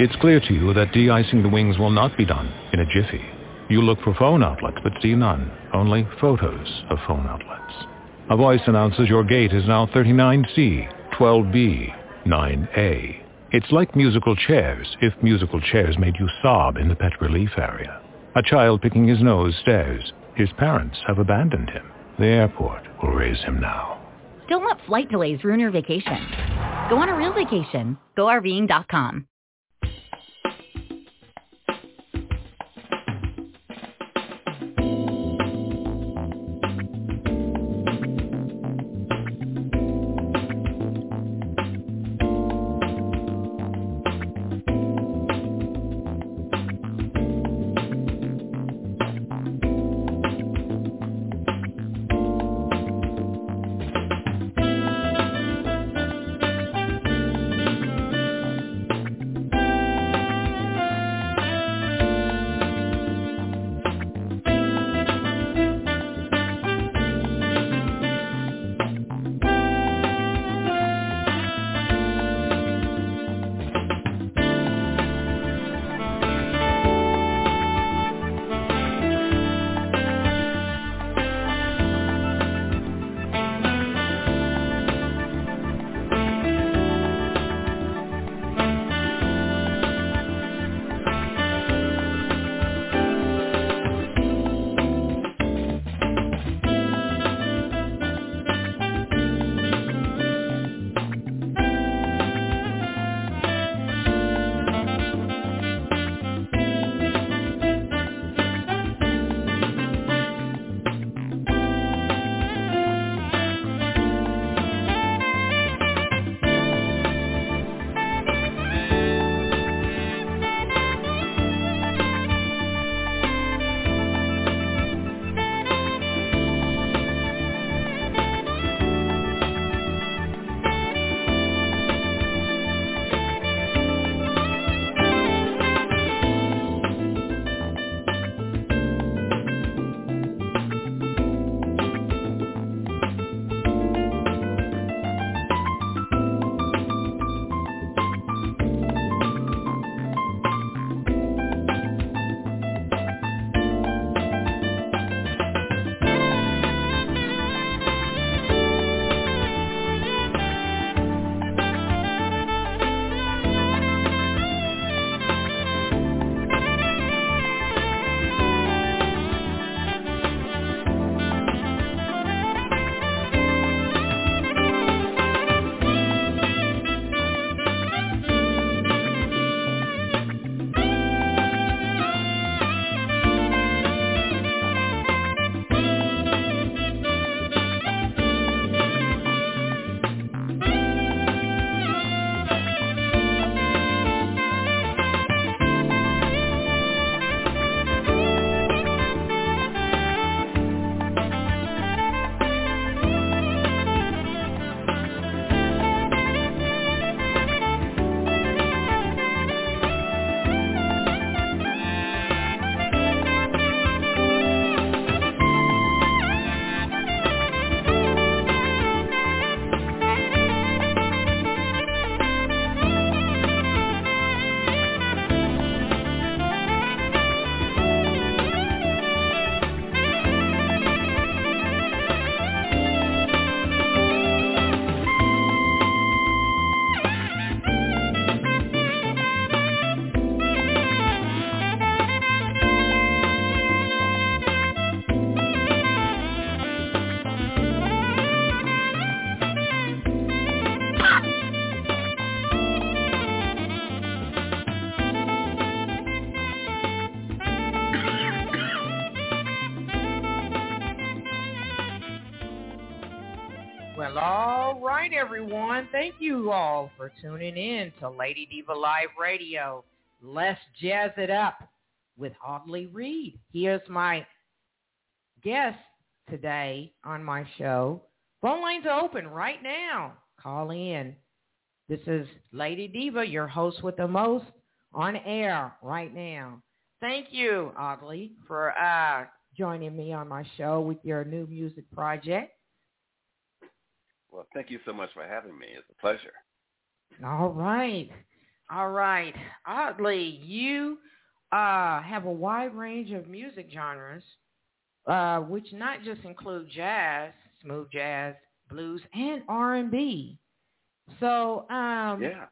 It's clear to you that de-icing the wings will not be done in a jiffy. You look for phone outlets, but see none, only photos of phone outlets. A voice announces your gate is now 39C, 12B, 9A. It's like musical chairs, if musical chairs made you sob in the pet relief area. A child picking his nose stares. His parents have abandoned him. The airport will raise him now. Don't let flight delays ruin your vacation. Go on a real vacation. GoRVing.com. all for tuning in to Lady Diva Live Radio. Let's jazz it up with Audley Reid. Here's my guest today on my show. Phone lines are open right now. Call in. This is Lady Diva, your host with the most, on air right now. Thank you, Audley, for uh, joining me on my show with your new music project. Well, thank you so much for having me. It's a pleasure. All right. All right. Audley, you uh, have a wide range of music genres, uh, which not just include jazz, smooth jazz, blues, and R&B. So, um, yeah.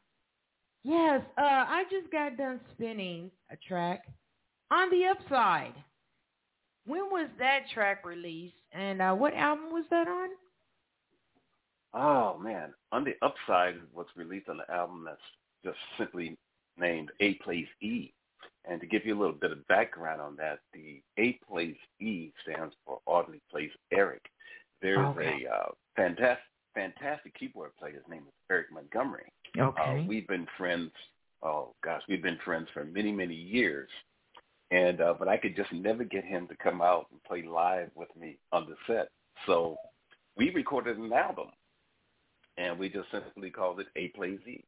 Yes, uh, I just got done spinning a track on the upside. When was that track released, and uh, what album was that on? Oh man, on the upside was released on the album that's just simply named A Plays E. And to give you a little bit of background on that, the A Plays E stands for Audley Plays Eric. There's Okay. a uh, fantastic, fantastic keyboard player. His name is Eric Montgomery. Okay. Uh, we've been friends. Oh gosh, we've been friends for many, many years. And uh, but I could just never get him to come out and play live with me on the set. So we recorded an album, and we just simply called it A Play Z.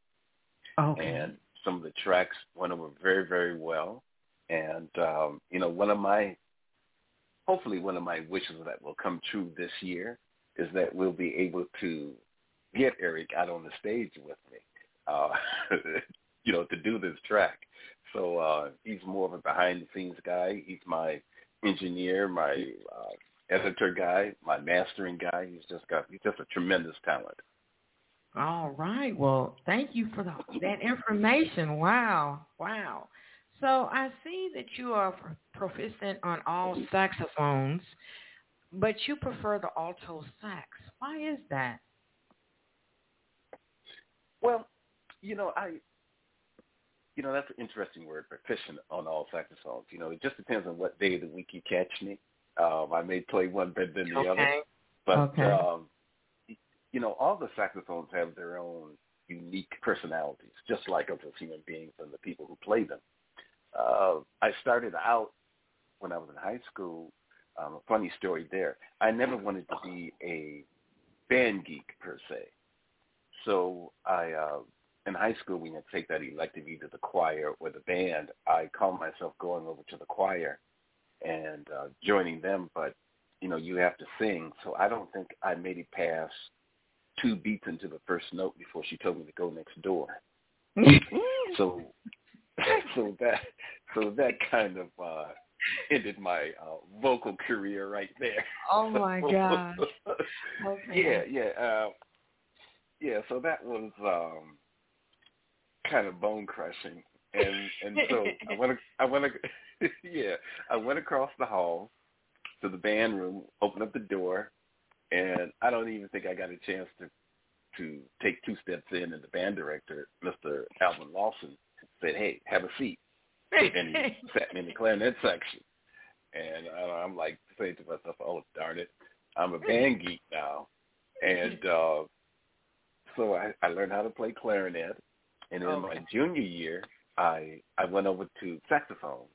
okay. And some of the tracks went over very, very well. And um, you know, one of my hopefully one of my wishes that will come true this year is that we'll be able to get Eric out on the stage with me, uh, you know, to do this track. So uh, he's more of a behind-the-scenes guy. He's my engineer, my uh, editor guy, my mastering guy. He's just got he's just a tremendous talent. All right. Well, thank you for the, that information. Wow. Wow. So I see that you are proficient on all saxophones, but you prefer the alto sax. Why is that? Well, you know, I, you know, that's an interesting word, proficient on all saxophones. You know, it just depends on what day of the week you catch me. Um, I may play one better than the other, Okay. but Okay. um, you know, all the saxophones have their own unique personalities, just like us as human beings and the people who play them. Uh, I started out when I was in high school. Um, a funny story there. I never wanted to be a band geek per se. So I, uh, in high school, when you take that elective, either the choir or the band, I called myself going over to the choir and uh, joining them. But you know, you have to sing, so I don't think I made it past two beats into the first note before she told me to go next door. So, so that, so that kind of uh, ended my uh, vocal career right there. oh my gosh. Okay. yeah, yeah, uh, yeah. So that was um, kind of bone crushing, and and so I went, I went, yeah, I went across the hall to the band room, opened up the door, and I don't even think I got a chance to to take two steps in, and the band director, Mr. Alvin Lawson, said, "Hey, have a seat," and he sat me in the clarinet section. And I- I'm like saying to myself, "Oh darn it, I'm a band geek now," and uh, so I, I learned how to play clarinet. And in my Okay. junior year, I I went over to saxophone,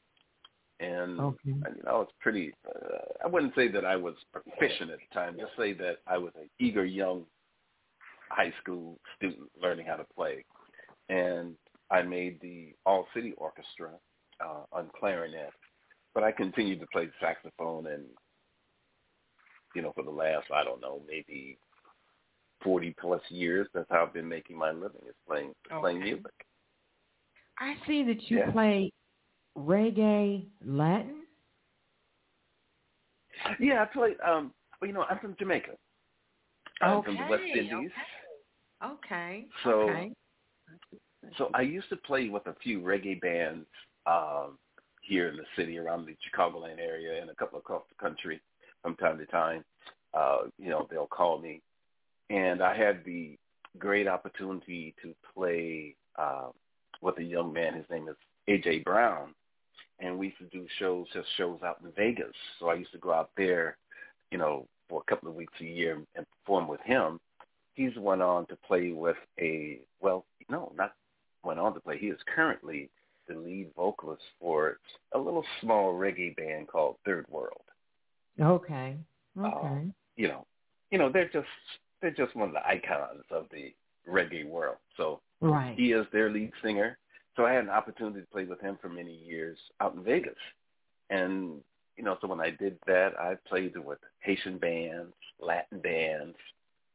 and Okay. and, you know, it's pretty. Uh, I wouldn't say that I was proficient at the time. Just say that I was an eager young high school student learning how to play, and I made the All City Orchestra uh, on clarinet. But I continued to play saxophone, and you know, for the last I don't know maybe forty plus years, that's how I've been making my living is playing playing music. I see that you Yeah. play reggae Latin. Yeah, I play. Um, you know, I'm from Jamaica. I'm from the West Okay, Indies. Okay. So- okay. So I used to play with a few reggae bands um, here in the city, around the Chicagoland area, and a couple across the country from time to time. Uh, you know, they'll call me, and I had the great opportunity to play uh, with a young man. His name is AJ Brown, and we used to do shows, just shows out in Vegas. So I used to go out there, you know, for a couple of weeks a year and perform with him. He's went on to play with a well, no, not went on to play. He is currently the lead vocalist for a little small reggae band called Third World. Okay. Uh, Okay. You know, you know they're just they're just one of the icons of the reggae world. So right. he is their lead singer. So I had an opportunity to play with him for many years out in Vegas. And, you know, so when I did that, I played with Haitian bands, Latin bands,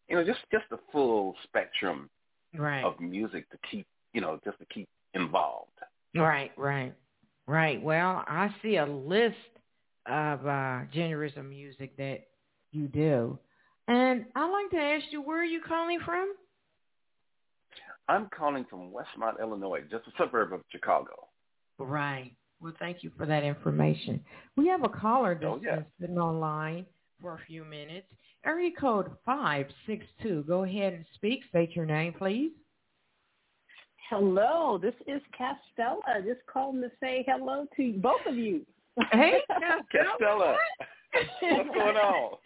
you know, just, just the full spectrum Right. of music to keep, you know, just to keep involved. Right, right, right. Well, I see a list of uh, genres of music that you do, and I'd like to ask you, where are you calling from? I'm calling from Westmont, Illinois, just a suburb of Chicago. Right. Well, thank you for that information. We have a caller that's oh, yeah. been online for a few minutes. Area code 562. Go ahead and speak. State your name, please. Hello, this is Castella. Just calling to say hello to both of you. Hey, Castella. What's going on?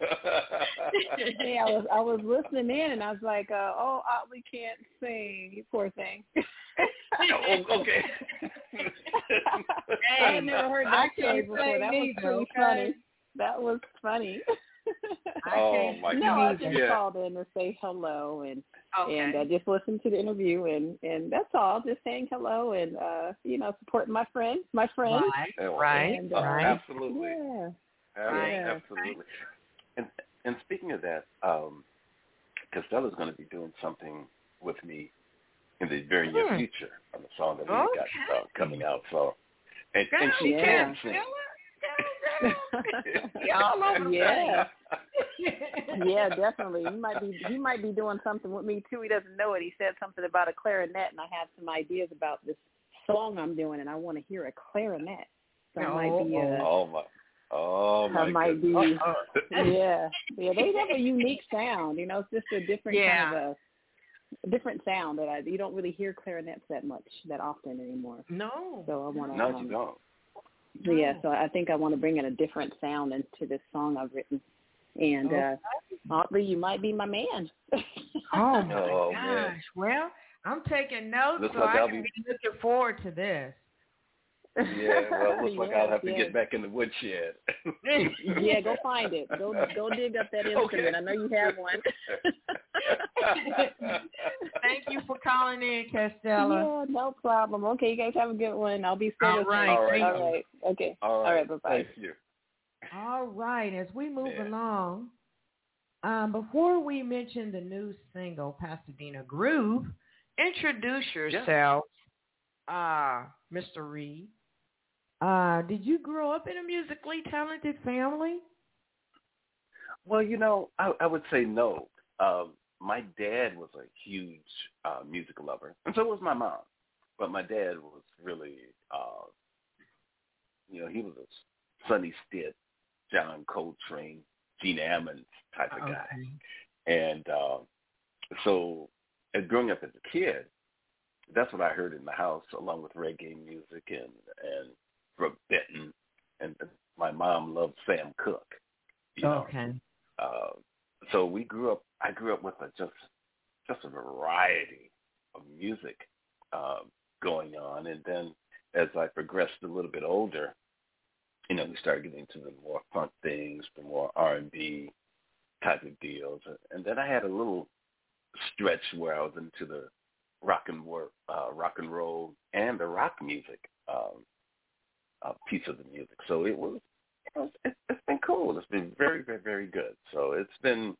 yeah, I was I was listening in and I was like, uh, oh, Audley can't sing, you poor thing. oh, okay. hey, I had never heard that story before. That was pretty okay? funny. That was funny. oh my no, God! I just yeah. called in to say hello and okay. and uh, just listen to the interview and and that's all. Just saying hello and uh you know supporting my friend, my friend. Right, right, and, uh, right. Absolutely. Yeah. Absolutely. Right. absolutely. And and speaking of that, um, Castella's going to be doing something with me in the very near Hmm. future on the song that we Okay. got uh, coming out. So, and, and she Yeah. can sing. Y'all over yeah. yeah, definitely. He might be he might be doing something with me too. He doesn't know it. He said something about a clarinet, and I have some ideas about this song I'm doing, and I want to hear a clarinet. So I might be. Uh, Oh my! Oh my! I might be. goodness. yeah, yeah. They have a unique sound. You know, it's just a different Yeah. kind of a, a different sound that I you don't really hear clarinets that much that often anymore. No. So I want to. No, um, you don't. yeah, so I think I want to bring in a different sound into this song I've written. And uh Audley, you might be my man. Oh my Oh, gosh. man. Well, I'm taking notes Looks so like I I'll can be- be looking forward to this. Yeah, well, it looks like I'll have to Yes, get back in the woodshed. yeah, go find it. Go go dig up that instrument. Okay. I know you have one. Thank you for calling in, Castella. Yeah, no problem. Okay, you guys have a good one. I'll be still All listening. right, All right. thank you. All right. Okay. All All right. right. Bye bye. Thank you. All right, as we move Yeah. along, um, before we mention the new single, Pasadena Groove, introduce yourself, uh, Mr. Reid. Uh, did you grow up in a musically talented family? Well, you know, I, I would say no. Um, my dad was a huge uh, music lover, and so was my mom. But my dad was really, uh, you know, he was a Sonny Stitt, John Coltrane, Gene Ammons type of guy. And uh, so, as growing up as a kid, that's what I heard in the house, along with reggae music and and Brook Benton, and my mom loved Sam Cooke. You know, Okay. uh, so we grew up. I grew up with a just just a variety of music uh, going on, and then as I progressed a little bit older, you know, we started getting into the more funk things, the more R and B type of deals, and then I had a little stretch where I was into the rock and work, uh, rock and roll, and the rock music um, uh, piece of the music. So it was it's, it's been cool. It's been very, very, very good. So it's been,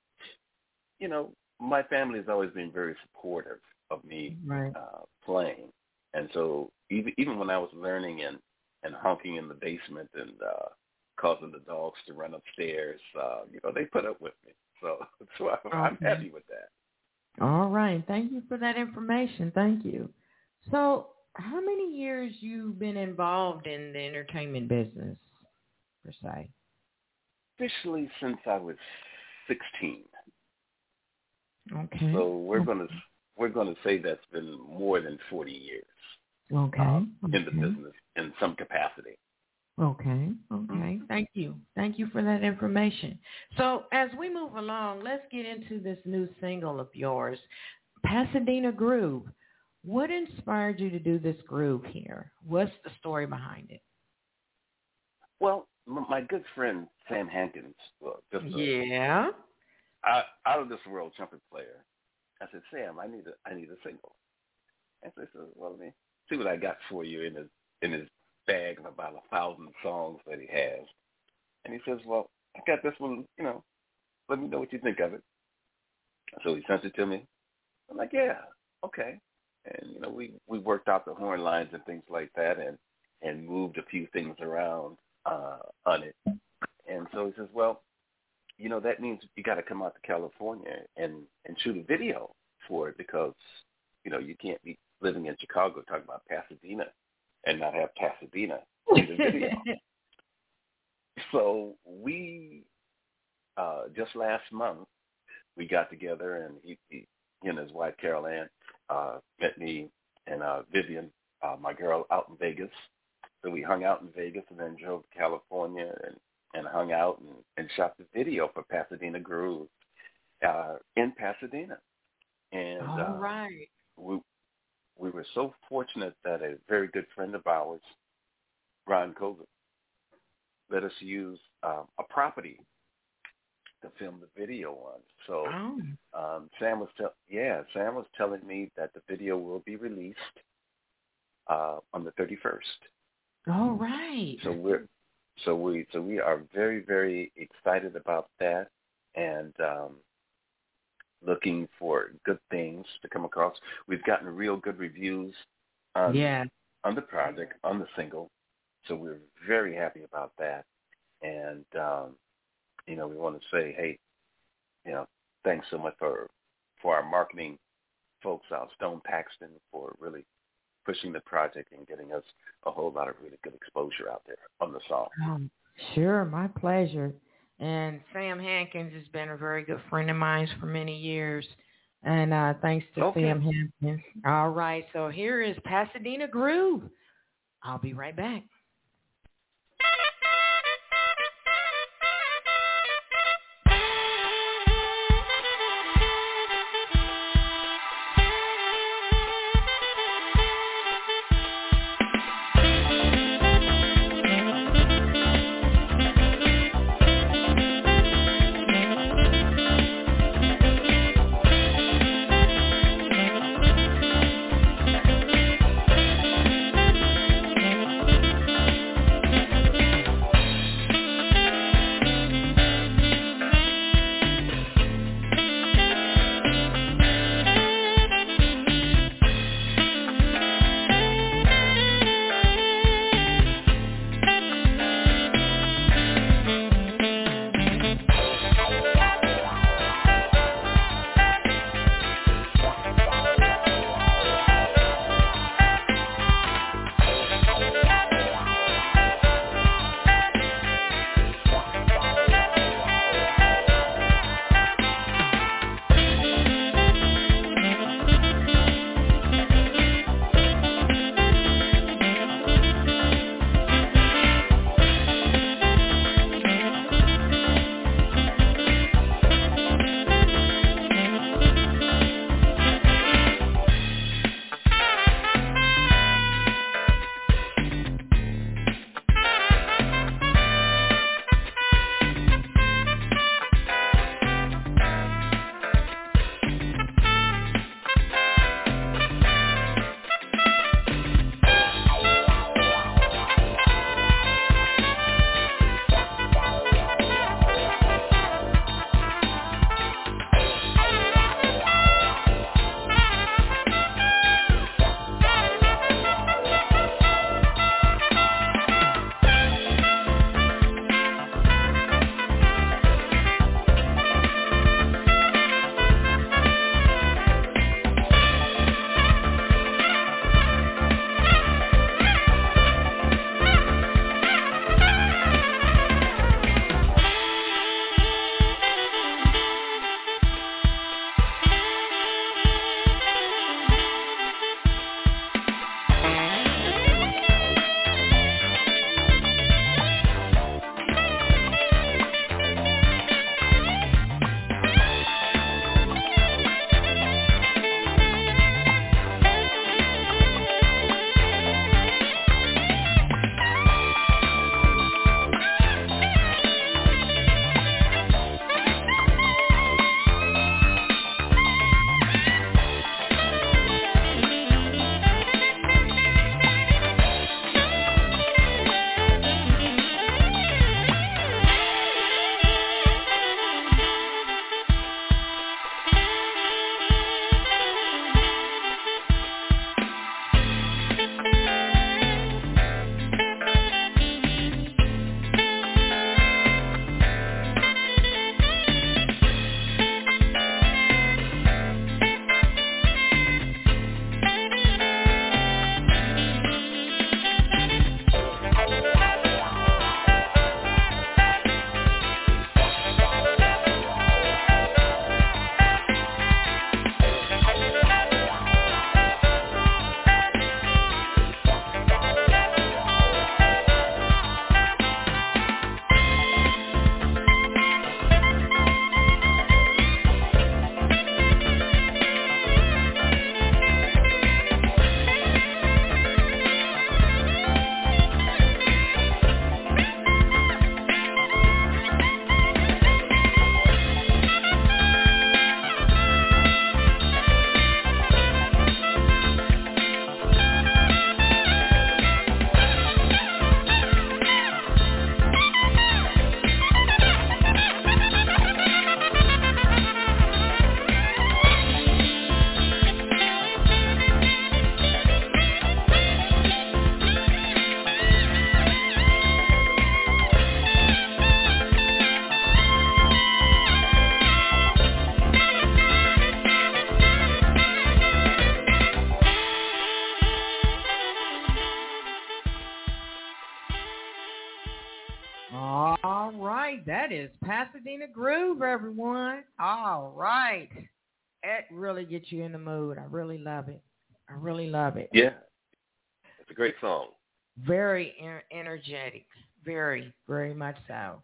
you know, my family has always been very supportive of me Right. uh, playing, and so even even when I was learning and and honking in the basement and uh, causing the dogs to run upstairs, uh, you know, they put up with me. So so I'm, I'm happy with that. All right. Thank you for that information. Thank you. So, how many years you been involved in the entertainment business, per se? Officially since I was 16. Okay. So we're gonna we're gonna say that's been more than 40 years. okay. uh, in the business in some capacity. Okay. Okay. Thank you. Thank you for that information. So as we move along, let's get into this new single of yours, Pasadena Groove. What inspired you to do this groove here? What's the story behind it? Well, m- my good friend Sam Hankins, well, just a, Yeah. out, out of this world trumpet player, I said, Sam, I need a I need a single. And so he said, Well, let me see what I got for you in his in his bag of about a thousand songs that he has. And he says, Well, I got this one, you know, let me know what you think of it. So he sent it to me. I'm like, Yeah, okay. And you know we we worked out the horn lines and things like that, and and moved a few things around uh, on it. And so he says, well, you know that means you got to come out to California and and shoot a video for it because you know you can't be living in Chicago talking about Pasadena and not have Pasadena in the video. so we uh, just last month we got together and he, he, he and his wife Carol Ann uh, met me and uh, Vivian, uh, my girl, out in Vegas. So we hung out in Vegas and then drove to California and, and hung out and, and shot the video for Pasadena Groove uh, in Pasadena. And All uh, right. we we were so fortunate that a very good friend of ours, Ron Kovic, let us use um, a property to film the video on. So Oh. um, Sam was tell yeah, Sam was telling me that the video will be released uh, on the 31st. All right. So we're so we so we are very very excited about that and um, looking for good things to come across. We've gotten real good reviews on yeah. on the project on the single, so we're very happy about that. And um, you know we want to say hey, you know thanks so much for for our marketing folks out Stone Paxton for really pushing the project and getting us a whole lot of really good exposure out there on the song. Um, sure, my pleasure. And Sam Hankins has been a very good friend of mine for many years. And uh, thanks to Okay. Sam Hankins. All right, so here is Pasadena Groove. I'll be right back. That is Pasadena Groove, everyone. All right, it really gets you in the mood. I really love it. I really love it. Yeah, it's a great song. Very energetic, very, very much so.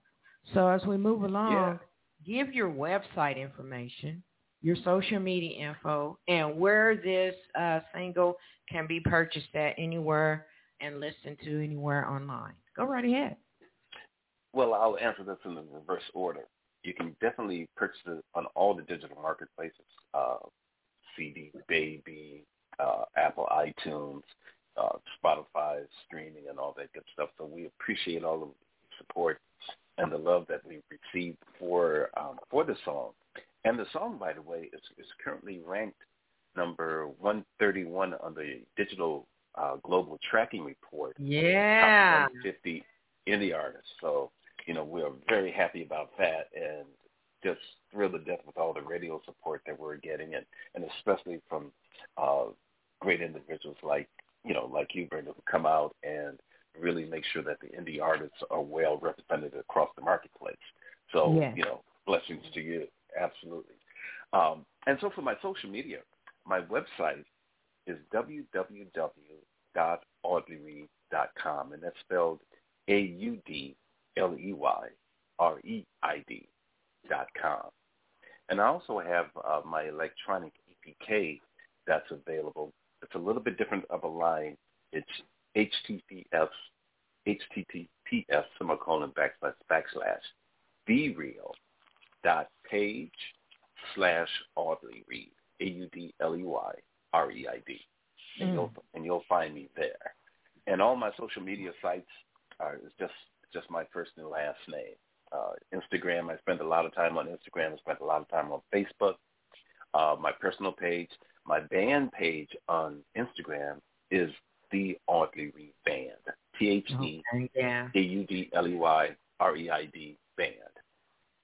So as we move along, yeah. give your website information, your social media info, and where this uh, single can be purchased at anywhere and listened to anywhere online. Go right ahead. Well, I'll answer this in the reverse order. You can definitely purchase it on all the digital marketplaces, uh, CD Baby, uh, Apple iTunes, uh, Spotify streaming, and all that good stuff. So we appreciate all of the support and the love that we've received for um, for the song. And the song, by the way, is, is currently ranked number 131 on the digital uh, global tracking report. Yeah. Top 150 indie artists. So, you know, we're very happy about that and just thrilled to death with all the radio support that we're getting and, and especially from uh, great individuals like, you know, like you, Brenda, who come out and really make sure that the indie artists are well represented across the marketplace. So, yeah. you know, blessings to you. Absolutely. Um, and so for my social media, my website is www.audleyreid.com, and that's spelled A-U-D-L-E-Y-R-E-I-D dot com. And I also have uh, my electronic EPK that's available. It's a little bit different of a line. It's HTTPS, HTTPS semicolon backslash backslash be real dot page slash Audley Reid, A-U-D-L-E-Y-R-E-I-D. And mm. you'll and you'll find me there. And all my social media sites are just just my first and last name. Uh, Instagram, I spend a lot of time on Instagram. I spend a lot of time on Facebook. Uh, my personal page, my band page on Instagram is the Audley Reid Band. T H E A U D L E Y R E I D Band.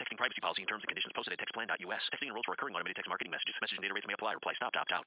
Texting privacy policy and terms and conditions posted at textplan.us. Texting enrolls for recurring automated text marketing messages. Message and data rates may apply. Reply stop, opt out.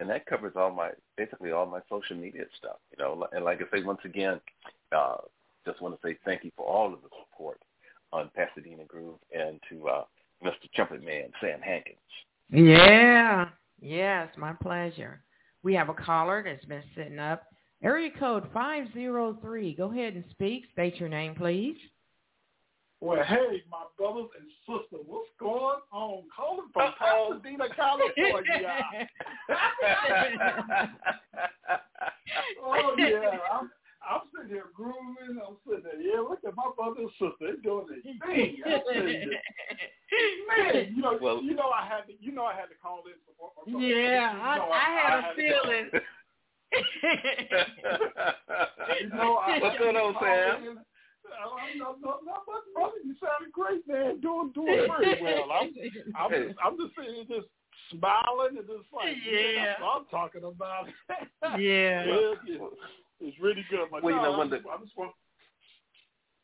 and that covers all my basically all my social media stuff. You know, and like I say once again, uh, just want to say thank you for all of the support on Pasadena Groove and to uh, Mr. Trumpet Man Sam Hankins. Yeah, yes, my pleasure. We have a caller that's been sitting up. Area code five zero three. Go ahead and speak. State your name, please. Well, hey, my brothers and sisters, what's going on? Calling from Uh-oh. Pasadena, California. oh yeah, I'm, I'm sitting here grooving. I'm sitting there, yeah. Look at my brother and sister; they doing their thing. I'm sitting there. Man, you know, know, well, you know, I had to, you know, I had to call this before. before yeah, you I, know, I, had I a had feeling. you know, I, What's going on, Sam? I'm not, not, not much, brother. You sounded great, man. Doing doing very well. I'm I'm just I'm just sitting here just smiling and just like yeah, that's what I'm talking about. Yeah, it's, it's, it's really good. But Well, you no, know, when I'm, the- I'm just want,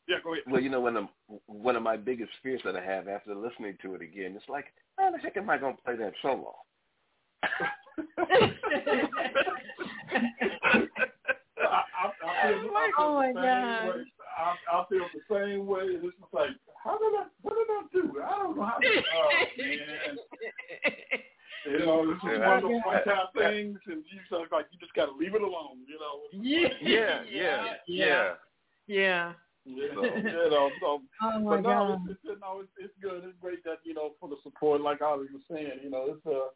yeah, go ahead. Well, you know, one of one of my biggest fears that I have after listening to it again, it's like, how the heck am I going to play that solo? I, I, I feel, I feel Oh, my same God. Way. I, I feel the same way. It's just like, how did I? What did I do? I don't know how. To, oh man. You know, this is one of those one time things, and you just like you just got to leave it alone. You know. Yeah, Yeah, yeah, yeah. yeah. Yeah, so, you know, so, Oh my but no, God. it's, it's, no, it's, it's good. It's great that you know for the support, like I was saying. You know, it's uh,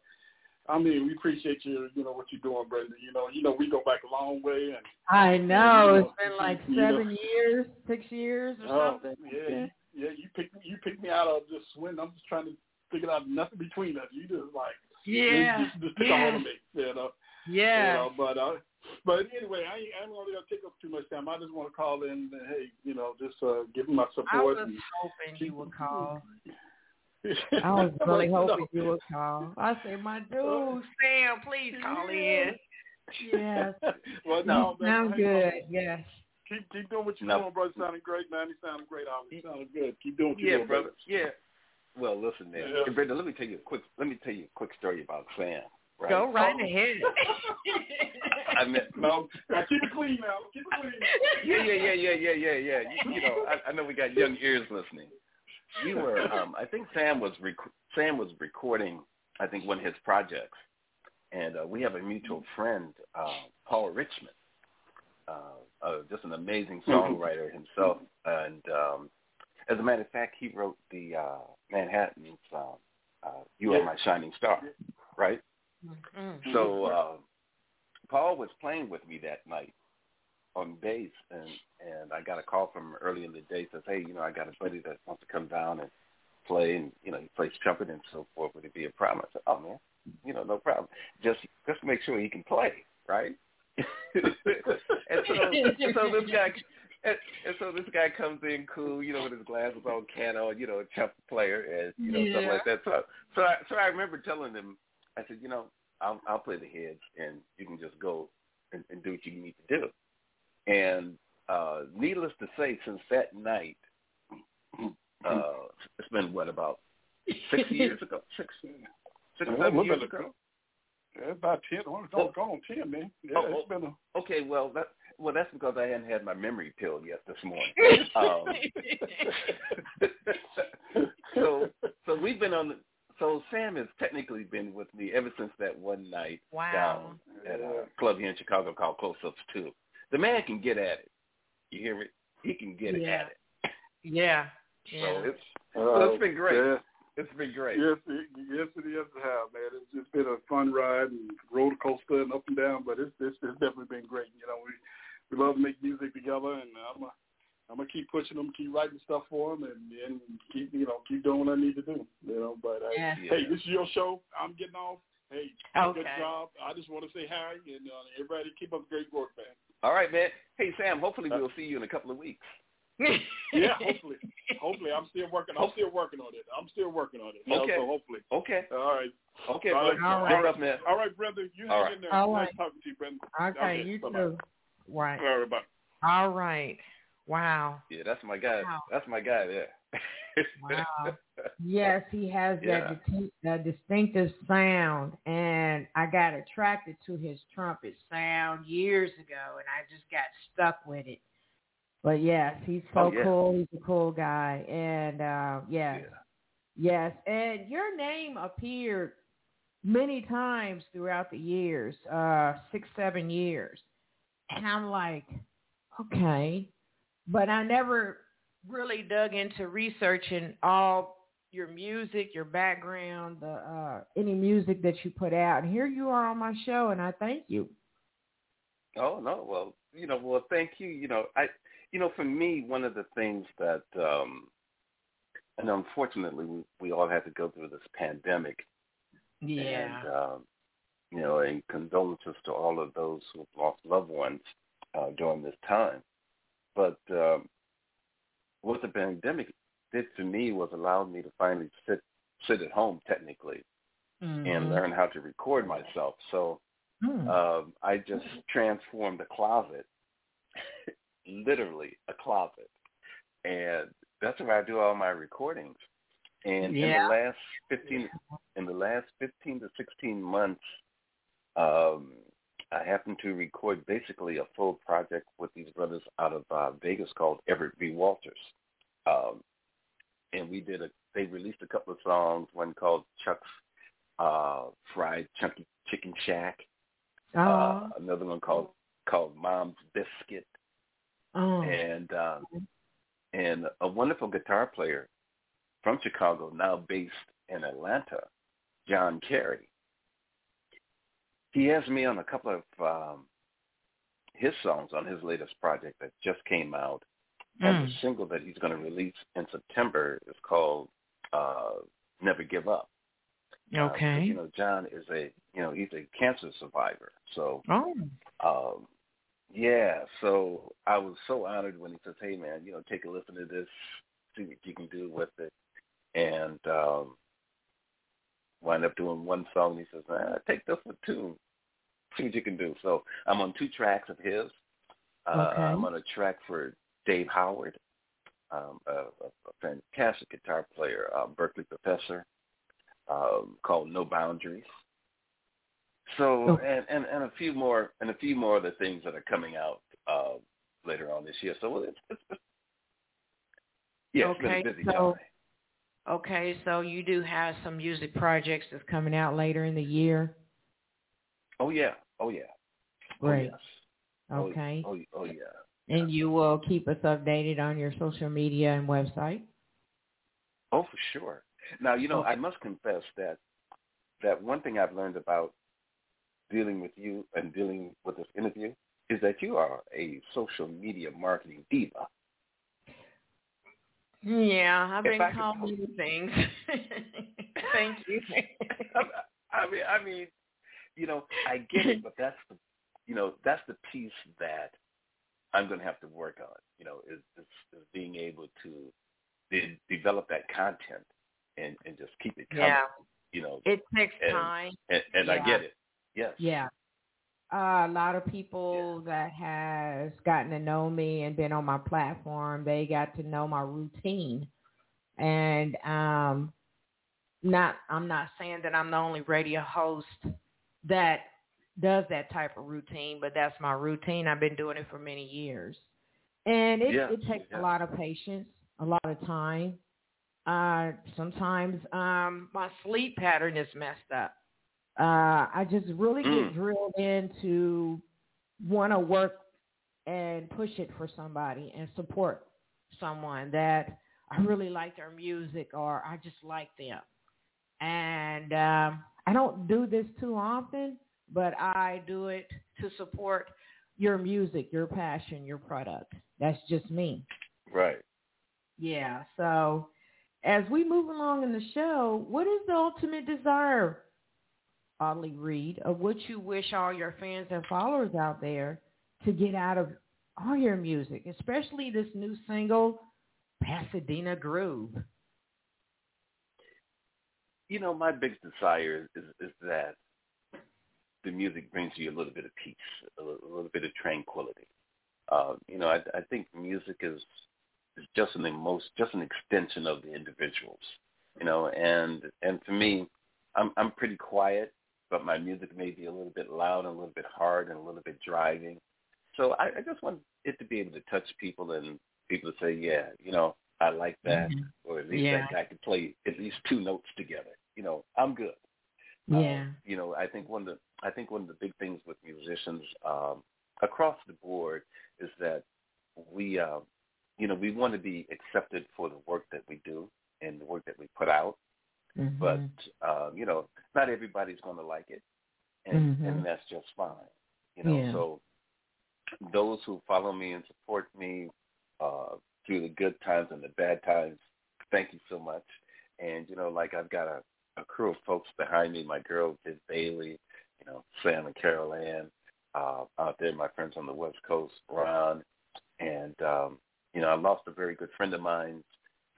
I mean, we appreciate you. You know what you're doing, Brenda. You know, you know we go back a long way, and I know. You It's been like you know. seven years, six years or oh, something. yeah, yeah, you picked you picked me out of just when I'm just trying to figure out nothing between us. You just like Yeah. you just, just took a hold of me, you know. Yeah. You know, but uh, but anyway, I ain't, I'm not gonna take up too much time. I just want to call in and hey, you know, just uh, give them my I support. was and, hoping you would call. I I was really hoping you would call. I said, my oh, dude, Sam, please call in. Yes. well, no, you man, sound hey, good. Yes. Keep keep doing what you're No. doing, brother. Sounding great, man. You sounding great, Ollie. You sounding good. Keep doing what you're Yeah, doing, brother. Yeah. Well, listen, man. Yeah. Hey, Brenda, let me tell you a quick. Let me tell you a quick story about Sam. Right? Go right ahead. I met. No, now keep it clean now. Keep it clean. Yeah, yeah, yeah, yeah, yeah, yeah, yeah. You, you know, I, I know we got young ears listening. We were. Um, I think Sam was rec- Sam was recording. I think one of his projects, and uh, we have a mutual friend, uh, Paul Richmond. Uh, uh, just an amazing songwriter himself, and um, as a matter of fact, he wrote the uh, Manhattan's uh, uh, "You Are My Shining Star," right? Mm-hmm. So uh, Paul was playing with me that night on bass, and and I got a call from him early in the day. Says, hey, you know, I got a buddy that wants to come down and play, and you know, he plays trumpet and so forth. Would it be a problem? I said, oh man, you know, no problem. Just just make sure he can play, right? and so and so this guy. And, and so this guy comes in cool, you know, with his glasses on, cano, you know, a trumpet player, and you know, stuff Yeah. like that. So, so I, so I remember telling him, I said, you know, I'll, I'll play the heads, and you can just go and, and do what you need to do. And uh, needless to say, since that night, uh, it's been what about six years ago, six, six, Yeah, seven years been- ago. Yeah, about ten. Oh, it's Oh. gone on ten, man. Yeah, Oh, it's been a Okay, well that well that's because I hadn't had my memory pill yet this morning. Um, so so we've been on. The, so Sam has technically been with me ever since that one night Wow. down at a club here in Chicago called Close Ups Two. The man can get at it. You hear me? He can get Yeah. at it. Yeah. So Yeah. it's so it's been great. Yeah. It's been great. Yes, it, yes, it is. Have man, it's just been a fun ride and roller coaster and up and down, but it's it's, it's definitely been great. You know, we we love to make music together, and I'm a, I'm gonna keep pushing them, keep writing stuff for them, and and keep you know keep doing what I need to do. You know, but uh, Yeah. hey, this is your show. I'm getting off. Hey, Okay. good job. I just want to say hi and uh, everybody keep up the great work, man. All right, man. Hey Sam, hopefully uh, we'll see you in a couple of weeks. Yeah, hopefully, hopefully I'm still working. I'm still working on it. I'm still working on it. You know, Okay. so hopefully. Okay. All right. Okay, All brother. right. All Good right. stuff, man. All right, brother. You All hang right. in there. All nice right. talking to you, brother. Okay, you bye-bye. too. Right. All right, bye. All right. Wow. Yeah, that's my guy. Wow. That's my guy there. Wow. Yes, he has Yeah. that, distinct, that distinctive sound, and I got attracted to his trumpet sound years ago, and I just got stuck with it. But yes, he's so Oh, yeah. cool. He's a cool guy, and uh, yes, Yeah. yes, and your name appeared many times throughout the years, uh, six, seven years, and I'm like, okay, but I never really dug into researching all your music, your background, the uh any music that you put out. And here you are on my show and I thank you. Oh no, well, you know, well, thank you. You know, I, you know, for me, one of the things that um, and unfortunately, we, we all had to go through this pandemic. Yeah. And, um, you know, and condolences to all of those who have lost loved ones uh, during this time. But um, what the pandemic did for me was allowed me to finally sit sit at home technically mm-hmm. and learn how to record myself. So mm. um, I just transformed a closet, literally a closet, and that's where I do all my recordings. And yeah. in the last fifteen, in the last fifteen to sixteen months, um, I happened to record basically a full project with these brothers out of uh, Vegas called Everett V. Walters. Um, and we did a, they released a couple of songs, one called Chuck's uh, Fried Chunky Chicken Shack, oh. uh, another one called called Mom's Biscuit, oh. and um, and a wonderful guitar player from Chicago, now based in Atlanta, John Carey. He has me on a couple of um, his songs on his latest project that just came out. And Mm. the single that he's going to release in September is called uh, "Never Give Up." Uh, Okay. you know, John is a you know he's a cancer survivor, so oh. um, yeah. So I was so honored when he says, "Hey, man, you know, take a listen to this, see what you can do with it," and um, wind up doing one song. And he says, nah, "Take this one too, see what you can do." So I'm on two tracks of his. Uh, Okay. I'm on a track for Dave Howard, um, a, a, a fantastic guitar player, uh, Berklee professor, um, called No Boundaries. So Oh. and, and and a few more and a few more of the things that are coming out uh, later on this year. So it's, it's, it's yeah, it's Okay, been a busy so- time. Okay, so you do have some music projects that's coming out later in the year. Oh yeah, oh yeah, oh, Great. oh yes, Oh, Okay. oh, oh yeah. And you will keep us updated on your social media and website. Oh, for sure. Now, you know, I must confess that that one thing I've learned about dealing with you and dealing with this interview is that you are a social media marketing diva. Yeah, I've been I could called many things. Thank you. I mean, I mean, you know, I get it, but that's the, you know, that's the piece that I'm going to have to work on. You know, is, is, is being able to de- develop that content and and just keep it coming. Yeah. You know, It takes and, time. and, and I get it. Yes. Yeah. Uh, a lot of people that has gotten to know me and been on my platform, they got to know my routine. And um not I'm not saying that I'm the only radio host that does that type of routine, but that's my routine. I've been doing it for many years. And it, Yeah, it takes yeah. a lot of patience, a lot of time. Uh sometimes um my sleep pattern is messed up uh, I just really get Mm. drilled into want to work and push it for somebody and support someone that I really like their music or I just like them. And um, I don't do this too often, but I do it to support your music, your passion, your product. That's just me. Right. Yeah. So as we move along in the show, what is the ultimate desire, Audley Reid, of what you wish all your fans and followers out there to get out of all your music, especially this new single, Pasadena Groove? You know, my biggest desire is is that the music brings you a little bit of peace, a little, a little bit of tranquility. Uh, you know, I, I think music is is just an most just an extension of the individuals. You know, and and for me, I'm I'm pretty quiet, but my music may be a little bit loud and a little bit hard and a little bit driving. So I, I just want it to be able to touch people and people to say, yeah, you know, I like that, Mhm. or at least Yeah. that guy could play at least two notes together. You know, I'm good. Yeah. Um, you know, I think one of the I think one of the big things with musicians um, across the board is that we, uh, you know, we want to be accepted for the work that we do and the work that we put out. Mhm. But um, you know, not everybody's going to like it, and Mhm. and that's just fine. You know, Yeah. so those who follow me and support me uh, through the good times and the bad times, thank you so much. And you know, like I've got a, a crew of folks behind me. My girl, Viv Bailey, you know, Sam and Carol Ann, uh, out there. My friends on the West Coast, Ron, and um, you know, I lost a very good friend of mine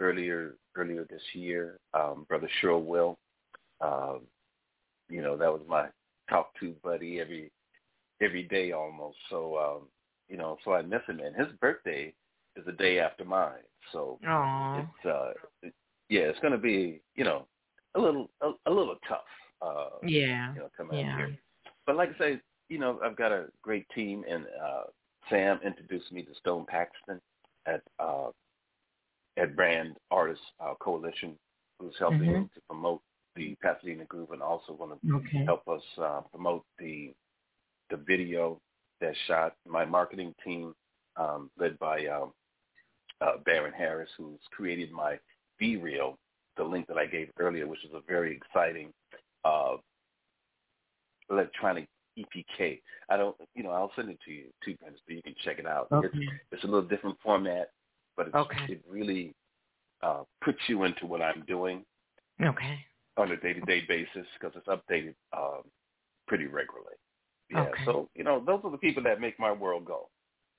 earlier earlier this year, um, Brother Sherrill Will. Um, you know, that was my talk to buddy every every day almost. So um, you know, so I miss him. And his birthday is the day after mine. So Aww. it's uh, it, yeah, it's going to be you know a little a, a little tough. Uh, Yeah. you know, coming Yeah. here. But like I say, you know, I've got a great team, and uh, Sam introduced me to Stone Paxton at uh, at Brand Artists uh, Coalition, who's helping Mhm. to promote the Pasadena Groove, and also going to Okay. help us uh, promote the the video that shot. My marketing team, um, led by um, uh, Baron Harris, who's created my Be Real, the link that I gave earlier, which is a very exciting uh, electronic EPK. I don't, you know, I'll send it to you two minutes, but you can check it out. Okay. It's, it's a little different format, but it's, Okay. it really uh, puts you into what I'm doing Okay. on a day-to-day basis because it's updated um, pretty regularly. Yeah, Okay. so you know, those are the people that make my world go.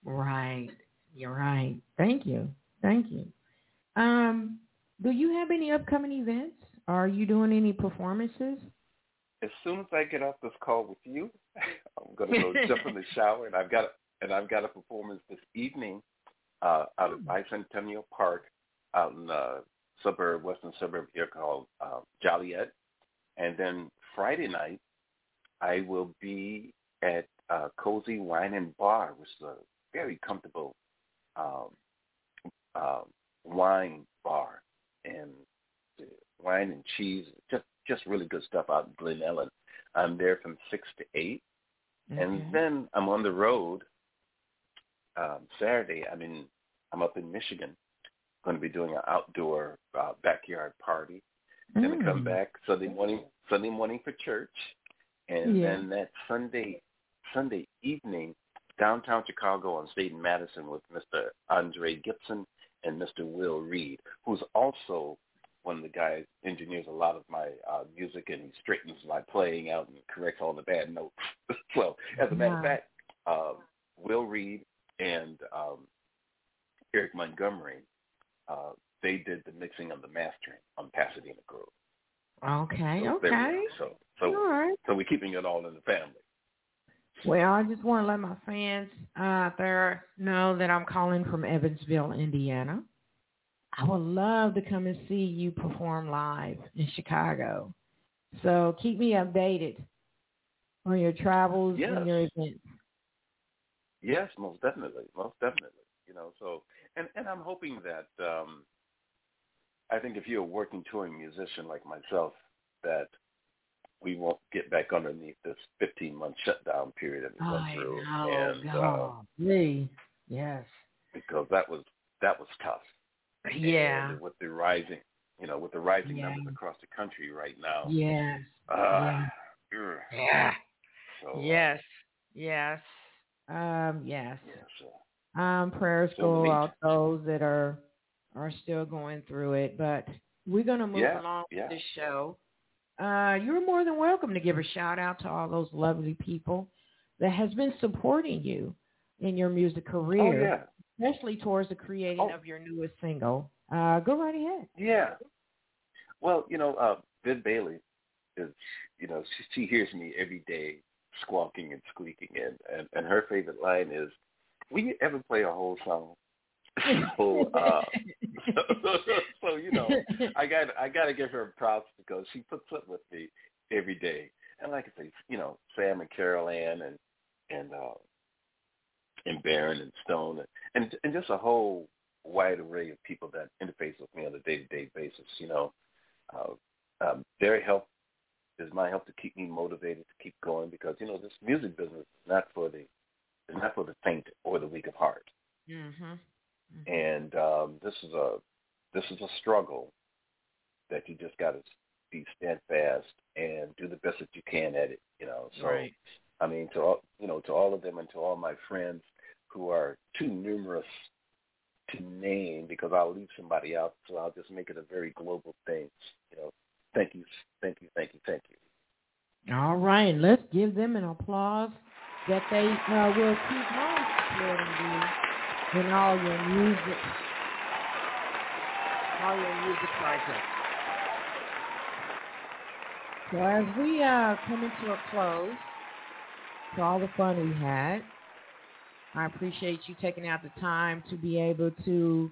Right. You're right. Thank you. Thank you. Um, do you have any upcoming events? Are you doing any performances? As soon as I get off this call with you, I'm gonna go jump in the shower, and I've got a, and I've got a performance this evening uh, out at Bicentennial Park, out in the suburb, western suburb here called uh, Joliet, and then Friday night I will be at uh, Cozy Wine and Bar, which is a very comfortable um, uh, wine bar. And wine and cheese, just just really good stuff out in Glen Ellyn. I'm there from six to eight, and then I'm on the road um, Saturday. I mean, I'm up in Michigan, going to be doing an outdoor uh, backyard party. Then I come Mm. back Sunday morning, Sunday morning for church, and Yeah. then that Sunday Sunday evening downtown Chicago on State and Madison with Mr. Andre Gibson and Mr. Will Reed, who's also one of the guys engineers a lot of my uh, music and he straightens my playing out and corrects all the bad notes. well, as a matter of Wow. fact, um, Will Reed and um, Eric Montgomery, uh, they did the mixing and the mastering on Pasadena Groove. Okay. So Okay. So so All right. so we're keeping it all in the family. Well, I just want to let my fans uh, out there know that I'm calling from Evansville, Indiana. I would love to come and see you perform live in Chicago. So keep me updated on your travels Yes. and your events. Yes, most definitely, most definitely. You know, so and and I'm hoping that um I think if you're a working touring musician like myself, that we won't get back underneath this 15 month shutdown period that we went I through, know, and uh, me, Yes. because that was that was tough. Yeah. And with the rising, you know, with the rising Yeah. numbers across the country right now. Yes. Uh, ugh. Yeah. So, Yes. Yes. Um, yes. yeah, so, Um, prayers So go out those that are are still going through it. But we're gonna move Yeah, along yeah. with this show. Uh, you're more than welcome to give a shout out to all those lovely people that has been supporting you in your music career, Oh yeah. especially towards the creating Oh. of your newest single. Uh, go right ahead. Yeah. Well, you know, uh, Viv Bailey is, you know, she, she hears me every day squawking and squeaking, and, and and her favorite line is, "Will you ever play a whole song?" so, uh, so you know, I got I got to give her props because she puts up with me every day, and like I say, you know, Sam and Carol Ann and and uh, and Baron and Stone and, and and just a whole wide array of people that interface with me on a day-to-day basis. You know, uh, um, their help is my help to keep me motivated to keep going because you know this music business is not for the is not for the faint or the weak of heart. Mhm. And um, this is a this is a struggle that you just got to be steadfast and do the best that you can at it. You know, so Right. I mean, to all you know, to all of them and to all my friends who are too numerous to name because I'll leave somebody out, so I'll just make it a very global thing. You know, thank you, thank you, thank you, thank you. All right, let's give them an applause that they uh, will keep on supporting you in all your music, all your music projects. So as we uh, come into a close to all the fun we had, I appreciate you taking out the time to be able to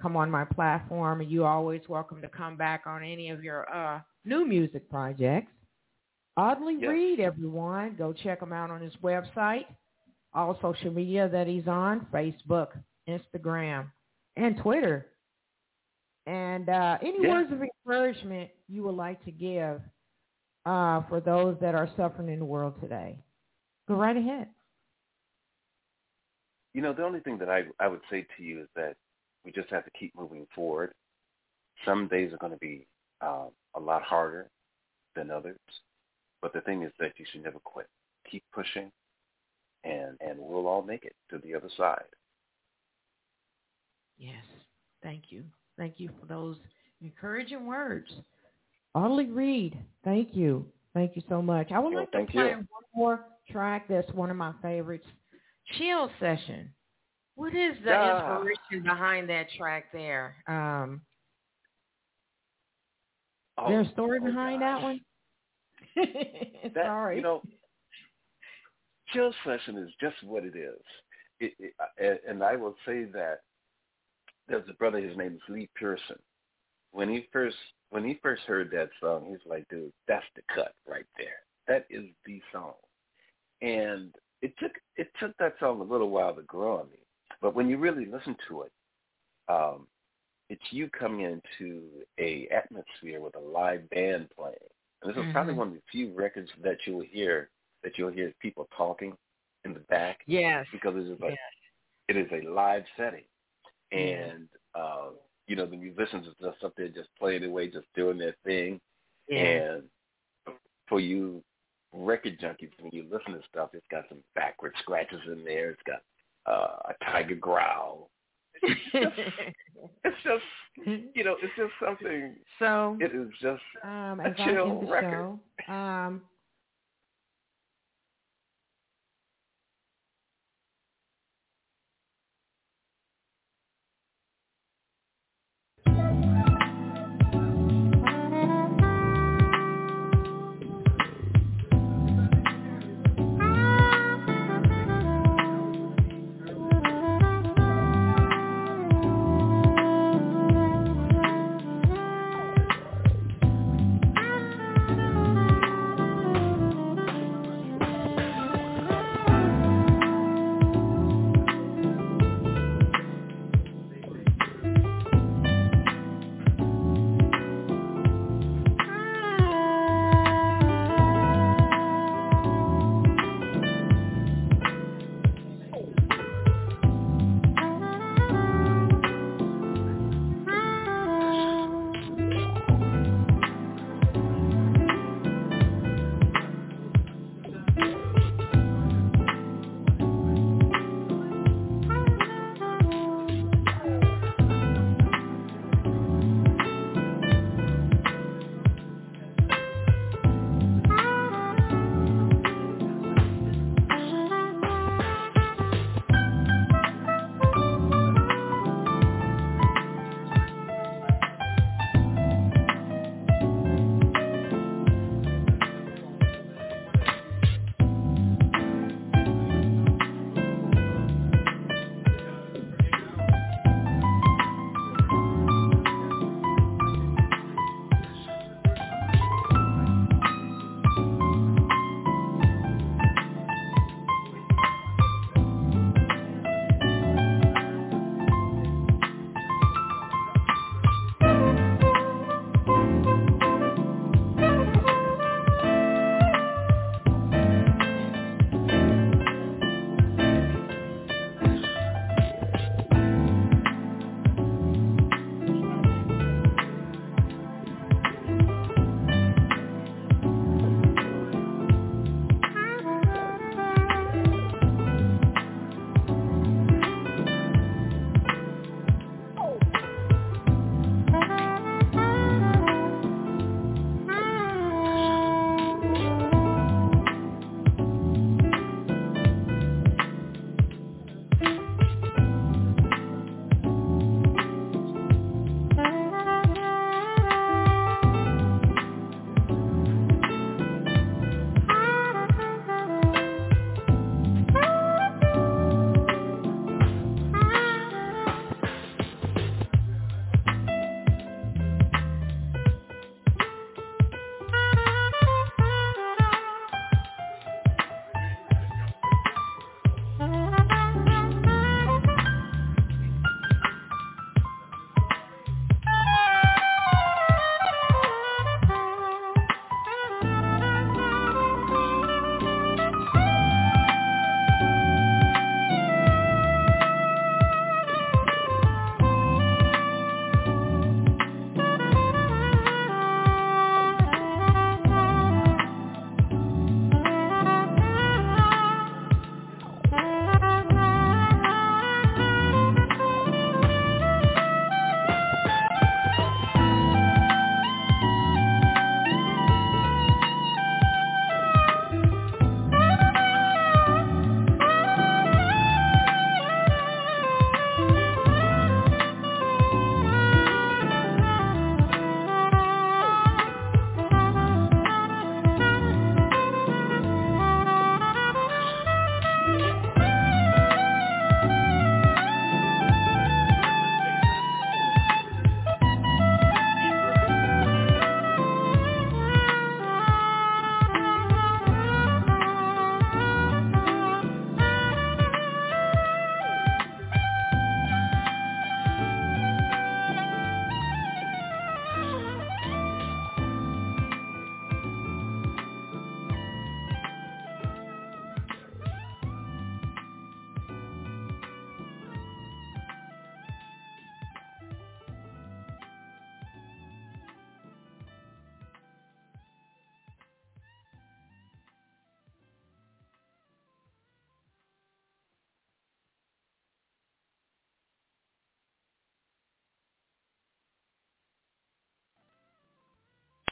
come on my platform. And you're always welcome to come back on any of your uh, new music projects. Audley yes. Reid, everyone. Go check him out on his website, all social media that he's on, Facebook, Instagram, and Twitter. And uh, any words of encouragement you would like to give uh, for those that are suffering in the world today? Go right ahead. You know, the only thing that I, I would say to you is that we just have to keep moving forward. Some days are going to be uh, a lot harder than others. But the thing is that you should never quit. Keep pushing, and and we'll all make it to the other side. Yes. Thank you. Thank you for those encouraging words. Audley Reid, thank you. Thank you so much. I would like to play you. one more track that's one of my favorites. Chill Session. What is the uh, inspiration behind that track there? Um, oh, there a story oh behind gosh. that one? that, Sorry. You know, chill session is just what it is. It, it, and I will say that there's a brother. His name is Lee Pearson. When he first when he first heard that song, he's like, "Dude, that's the cut right there. That is the song." And it took it took that song a little while to grow on me, but when you really listen to it, um, it's you coming into a atmosphere with a live band playing, and this is mm-hmm. probably one of the few records that you'll hear that you'll hear people talking in the back. Yes. Because it is a yes. it is a live setting. And uh, you know, the musicians are just up there just playing away, just doing their thing. Yeah. And for you record junkies, when you listen to stuff, it's got some backward scratches in there. It's got uh, a tiger growl. It's just, it's just, you know, it's just something. So it is just um, a chill I end the record. Show, um,